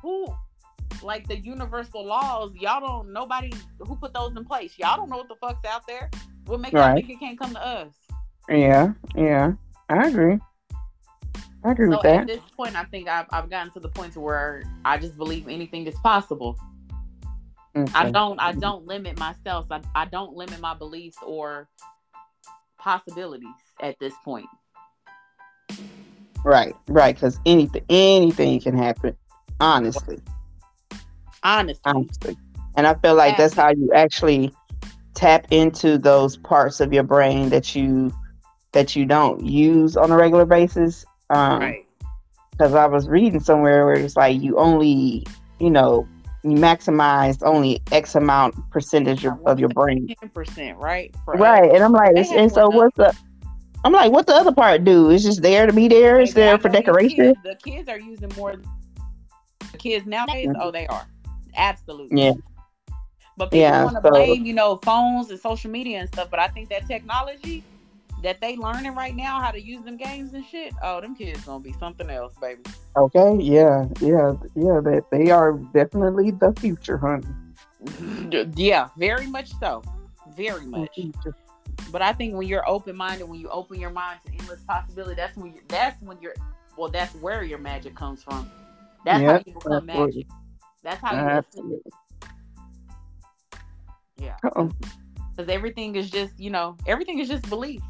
who like the universal laws, y'all don't nobody who put those in place. Y'all don't know what the fuck's out there. What makes right. think it can't come to us? Yeah, yeah, I agree. I agree so with that. At this point, I think I've, I've gotten to the point to where I just believe anything is possible. Okay. I don't I don't limit myself. I, I don't limit my beliefs or possibilities at this point. Right, right, because anything anything can happen. Honestly. Honestly. Honestly. And I feel like yeah. that's how you actually tap into those parts of your brain that you that you don't use on a regular basis. Um, right. Because I was reading somewhere where it's like you only, you know, maximize only X amount percentage of, of your brain. Ten percent, right? For right. And I'm like, and so what's the? I'm like, what the other part do? It's just there to be there. It's there for decoration. Kids, the kids are using more. The kids nowadays, mm-hmm. oh, they are. Absolutely. Yeah. But people yeah, want to so, blame, you know, phones and social media and stuff. But I think that technology that they learning right now how to use them games and shit. Oh, them kids gonna be something else, baby. Okay. Yeah. Yeah. Yeah. That they, they are definitely the future, honey. yeah. Very much so. Very much. But I think when you're open minded, when you open your mind to endless possibility, that's when you that's when you're well, that's where your magic comes from. That's how you become magic. That's how you Absolutely. Yeah. Because everything is just, you know, everything is just belief.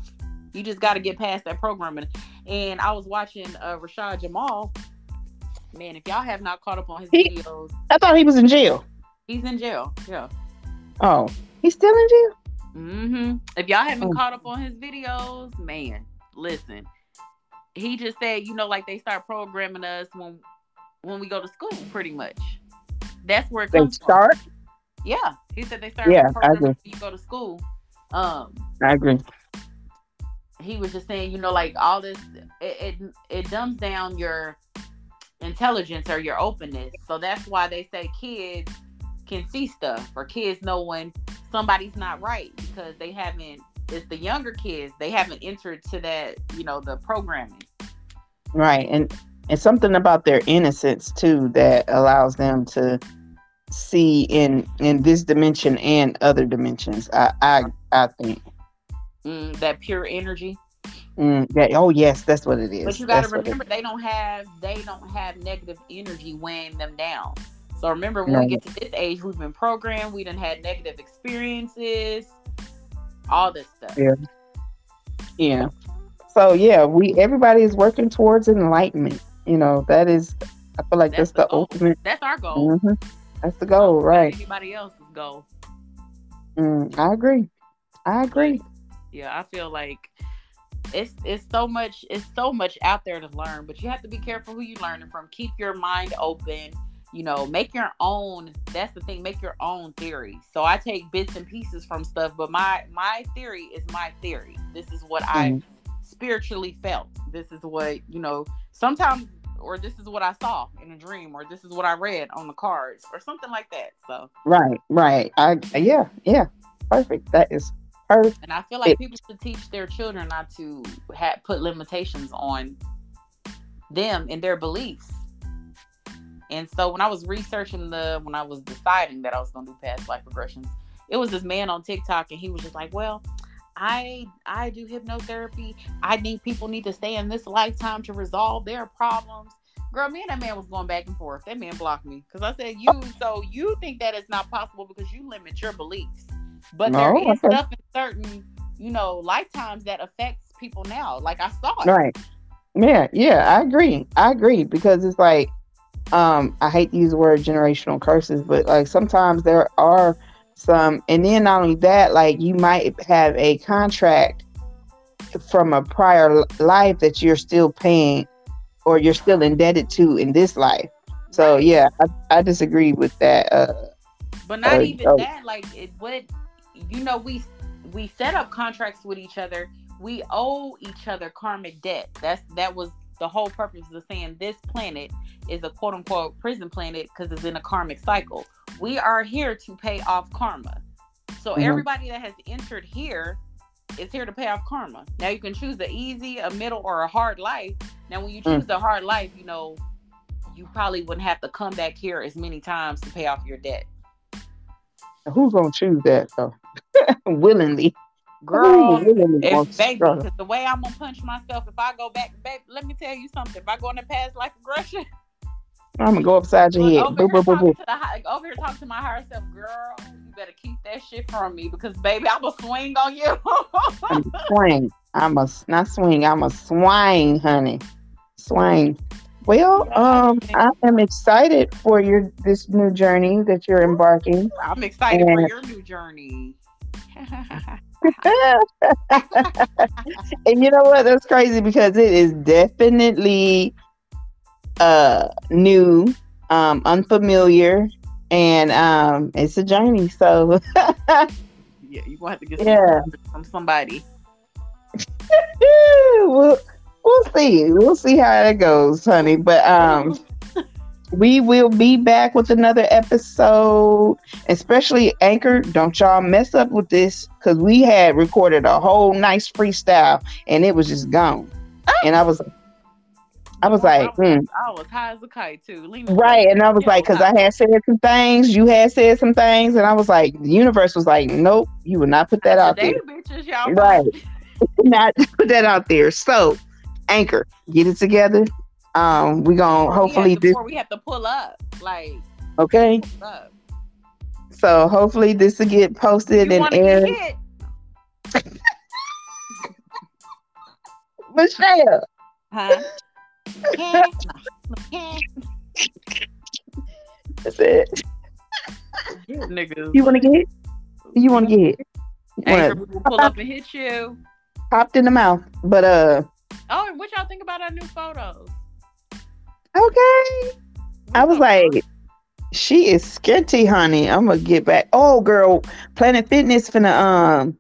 You just got to get past that programming. And I was watching uh, Rashad Jamal. Man, if y'all have not caught up on his he, videos, I thought he was in jail. He's in jail. Yeah. Oh, he's still in jail. Mm-hmm. If y'all haven't oh. caught up on his videos, man, listen. He just said, you know, like they start programming us when when we go to school, pretty much. That's where it they comes start. From. Yeah, he said they start. Yeah, I agree. You go to school. Um, I agree. He was just saying, you know, like all this, it, it it dumbs down your intelligence or your openness. So that's why they say kids can see stuff or kids know when somebody's not right because they haven't. It's the younger kids they haven't entered to that, you know, the programming. Right, and and something about their innocence too that allows them to see in in this dimension and other dimensions. I I I think mm, that pure energy. Mm, that, oh yes, that's what it is. But you got to remember, they don't have they don't have negative energy weighing them down. So remember, when we get to this age, we've been programmed. We done had negative experiences, all this stuff. Yeah. Yeah. So yeah, we everybody is working towards enlightenment. You know, that is I feel like that's, that's the, the ultimate. That's our goal. Mm-hmm. That's the goal, right? Anybody else's goal? Mm, I agree. I agree. Yeah, I feel like it's it's so much it's so much out there to learn, but you have to be careful who you're learning from. Keep your mind open. You know, make your own. That's the thing. Make your own theory. So I take bits and pieces from stuff, but my my theory is my theory. This is what mm. I spiritually felt. This is what you know. Sometimes or this is what I saw in a dream, or this is what I read on the cards, or something like that. So right, right. I yeah, yeah, perfect. That is perfect. And I feel like people should teach their children not to ha- put limitations on them and their beliefs. And so when I was researching the, when I was deciding that I was going to do past life regressions, it was this man on TikTok, and he was just like, "Well, I I do hypnotherapy. I think people need to stay in this lifetime to resolve their problems. Girl, me and that man was going back and forth. That man blocked me because I said, "You so you think that it's not possible because you limit your beliefs, but no, there is okay. stuff in certain you know lifetimes that affects people now. Like I saw it. Right. Yeah. Yeah. I agree. I agree because it's like um I hate to use the word generational curses, but like sometimes there are some and then not only that like you might have a contract from a prior life that you're still paying or you're still indebted to in this life so yeah i, I disagree with that uh but not uh, even oh. that like it would you know we we set up contracts with each other we owe each other karmic debt that's that was the whole purpose of saying this planet is a quote unquote prison planet because it's in a karmic cycle. We are here to pay off karma. So mm-hmm. everybody that has entered here is here to pay off karma. Now you can choose the easy, a middle, or a hard life. Now when you choose mm. the hard life, you know, you probably wouldn't have to come back here as many times to pay off your debt. Who's gonna choose that though? Willingly. Girl, if baby, the way I'm gonna punch myself if I go back, baby, let me tell you something. If I go in the past life regression, I'm gonna go upside your head. Over, here boop, boop, the, over here talking to my higher self, girl. You better keep that shit from me because, baby, I'm gonna swing on you. I'm swing. I'm a not swing. I'm a swing, honey. Swing. Well, um, I am excited for your this new journey that you're embarking. I'm excited and, for your new journey. and you know what? That's crazy because it is definitely uh new, um, unfamiliar, and um it's a journey. So yeah, you gonna have to get yeah. from somebody. we'll, we'll see. We'll see how it goes, honey. But um we will be back with another episode, especially Anchor. Don't y'all mess up with this because we had recorded a whole nice freestyle and it was just gone. And I was, I was like, I was, mm. I was high as a kite too. Right, and I was like, because I had said some things, you had said some things, and I was like, the universe was like, nope, you will not put that out there. Bitches, y'all right, not put that out there. So, Anchor, get it together um, we gonna hopefully we this. We have to pull up, like. Okay. Up. So hopefully this will get posted you and aired. Michelle. Huh? That's it. Niggas. You want to get? You want to get? Hey, pull up and hit you. Popped in the mouth, but uh. Oh, what y'all think about our new photos? Okay. I was like, she is skinty, honey. I'm gonna get back. Oh, girl, Planet Fitness finna um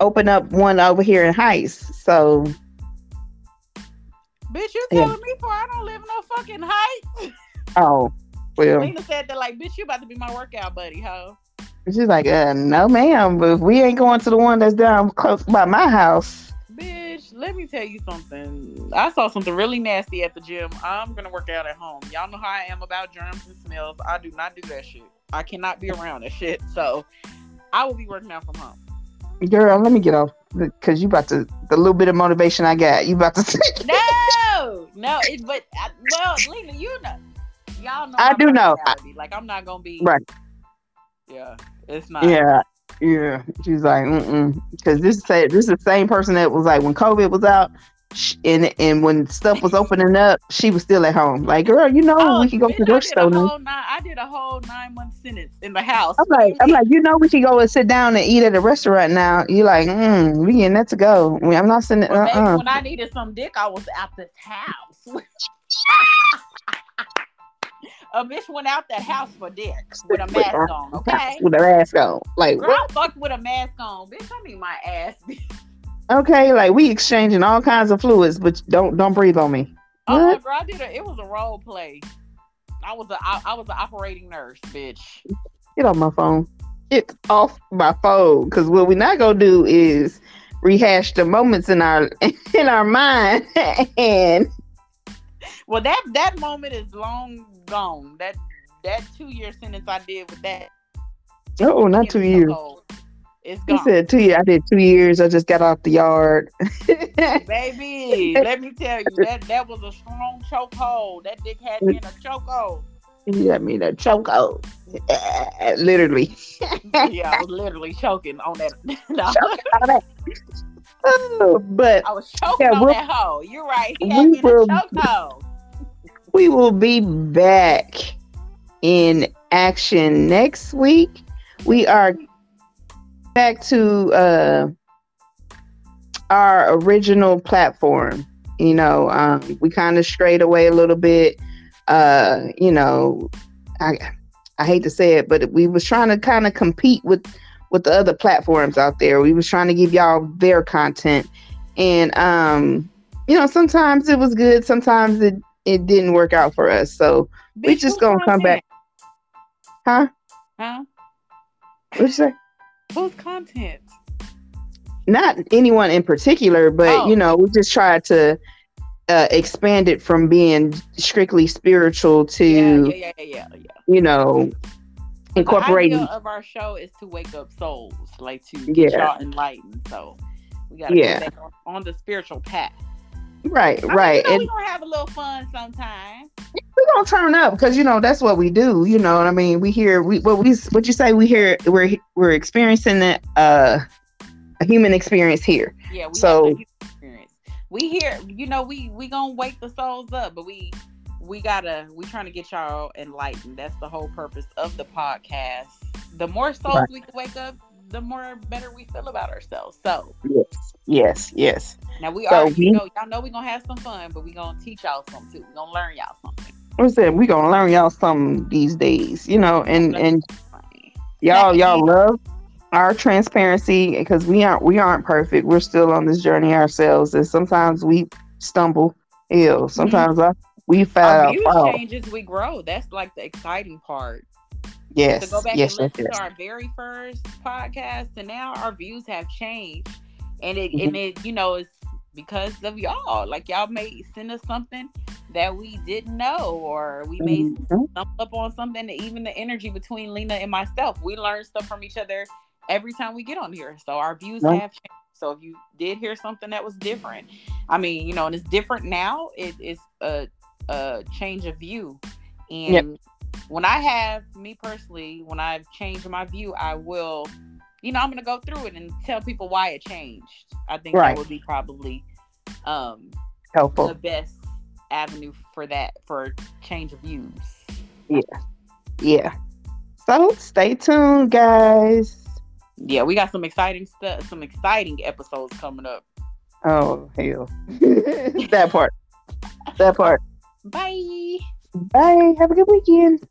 open up one over here in Heights. So, bitch, you telling yeah. me for I don't live in no fucking Heights? Oh, well. Lena said that like, bitch, you about to be my workout buddy, ho. She's like, uh, no, ma'am. But we ain't going to the one that's down close by my house let me tell you something. I saw something really nasty at the gym. I'm gonna work out at home. Y'all know how I am about germs and smells. I do not do that shit. I cannot be around that shit. So I will be working out from home. Girl, let me get off because you about to the little bit of motivation I got. You about to no, no. It, but well, Lena, you know, y'all know. I do know. Like I'm not gonna be. Right. Yeah, it's not. Yeah, yeah. She's like, mm because this say this is the same person that was like when COVID was out, sh- and and when stuff was opening up, she was still at home. Like, girl, you know Oh, we can go to the I grocery store nine. I did a whole nine month sentence in the house. I'm like, I'm like, you know, we can go and sit down and eat at a restaurant now. You're like, mm, we getting that to go. I'm not sitting. Well, Uh-uh. when I needed some dick, I was at this house. a bitch went out that house for dick with a mask on. Okay. With a mask on, like Girl, I fucked with a mask on, bitch. I need my ass. okay, like we exchanging all kinds of fluids, but don't don't breathe on me. Oh, What? girl, I did a. It was a role play. I was a. I, I was an operating nurse, bitch. Get off my phone. Get off my phone, because what we not gonna do is rehash the moments in our in our mind and Well, that that moment is long gone. That that two year sentence I did with that. oh, not two years. It's He gone. said two years. I did two years. I just got off the yard. Baby, let me tell you, that that was a strong chokehold. That dick had me in a chokehold. He got me the chokehold. Literally. Yeah, I was literally choking on that. No, Oh, but I was choking Yeah, on that hole. You're right. He we had me in a chokehold. We will be back in action next week. We are back to uh, our original platform. You know, um, we kind of strayed away a little bit. Uh, you know, I I hate to say it, but we was trying to kind of compete with with the other platforms out there. We was trying to give y'all their content, and um, you know, sometimes it was good, sometimes it it didn't work out for us. So we just gonna come back, huh? Huh? What you say? Whose content? Not anyone in particular, but Oh. you know, we just tried to uh, expand it from being strictly spiritual to Yeah, yeah, yeah, yeah, yeah. you know incorporating. The idea of our show is to wake up souls, like to get y'all enlightened. So we gotta Yeah. on, on the spiritual path. Right, I mean, right, you know, and we gonna have a little fun sometime. we're gonna turn up because you know that's what we do. You know what I mean? We hear we what we what you say we hear we're we're experiencing that uh, a human experience here. Yeah, we So- have the human experience. We here, you know, we we gonna wake the souls up, but we we gotta we trying to get y'all enlightened. That's the whole purpose of the podcast. The more souls Right. we can wake up, the more better we feel about ourselves. So Yes, yes, yes. now we So are, we- know, y'all know we gonna have some fun, but we gonna teach y'all something too. We gonna learn y'all something. I said we gonna learn y'all something these days, you know, and and y'all y'all love our transparency because we aren't we aren't perfect. We're still on this journey ourselves, and sometimes we stumble. Ill. Sometimes I we fat out. changes, we grow. That's like the exciting part. Yes, to go back yes, and listen yes. to our very first podcast, and now our views have changed, and it Mhm. and it you know it's because of y'all. Like y'all may send us something that we didn't know, or we may Mhm. stumble up on something. Even the energy between Lena and myself, we learn stuff from each other every time we get on here. So our views Right. have changed. So if you did hear something that was different, I mean, you know, and it's different now. It is a a change of view, and Yep. When I have me personally, when I've changed my view, I will, you know, I'm gonna go through it and tell people why it changed. I think Right. that would be probably um Helpful. the best avenue for that for change of views. Yeah. Yeah. So stay tuned, guys. Yeah, we got some exciting stuff, some exciting episodes coming up. Oh hell, that part. That part. Bye. Bye. Have a good weekend.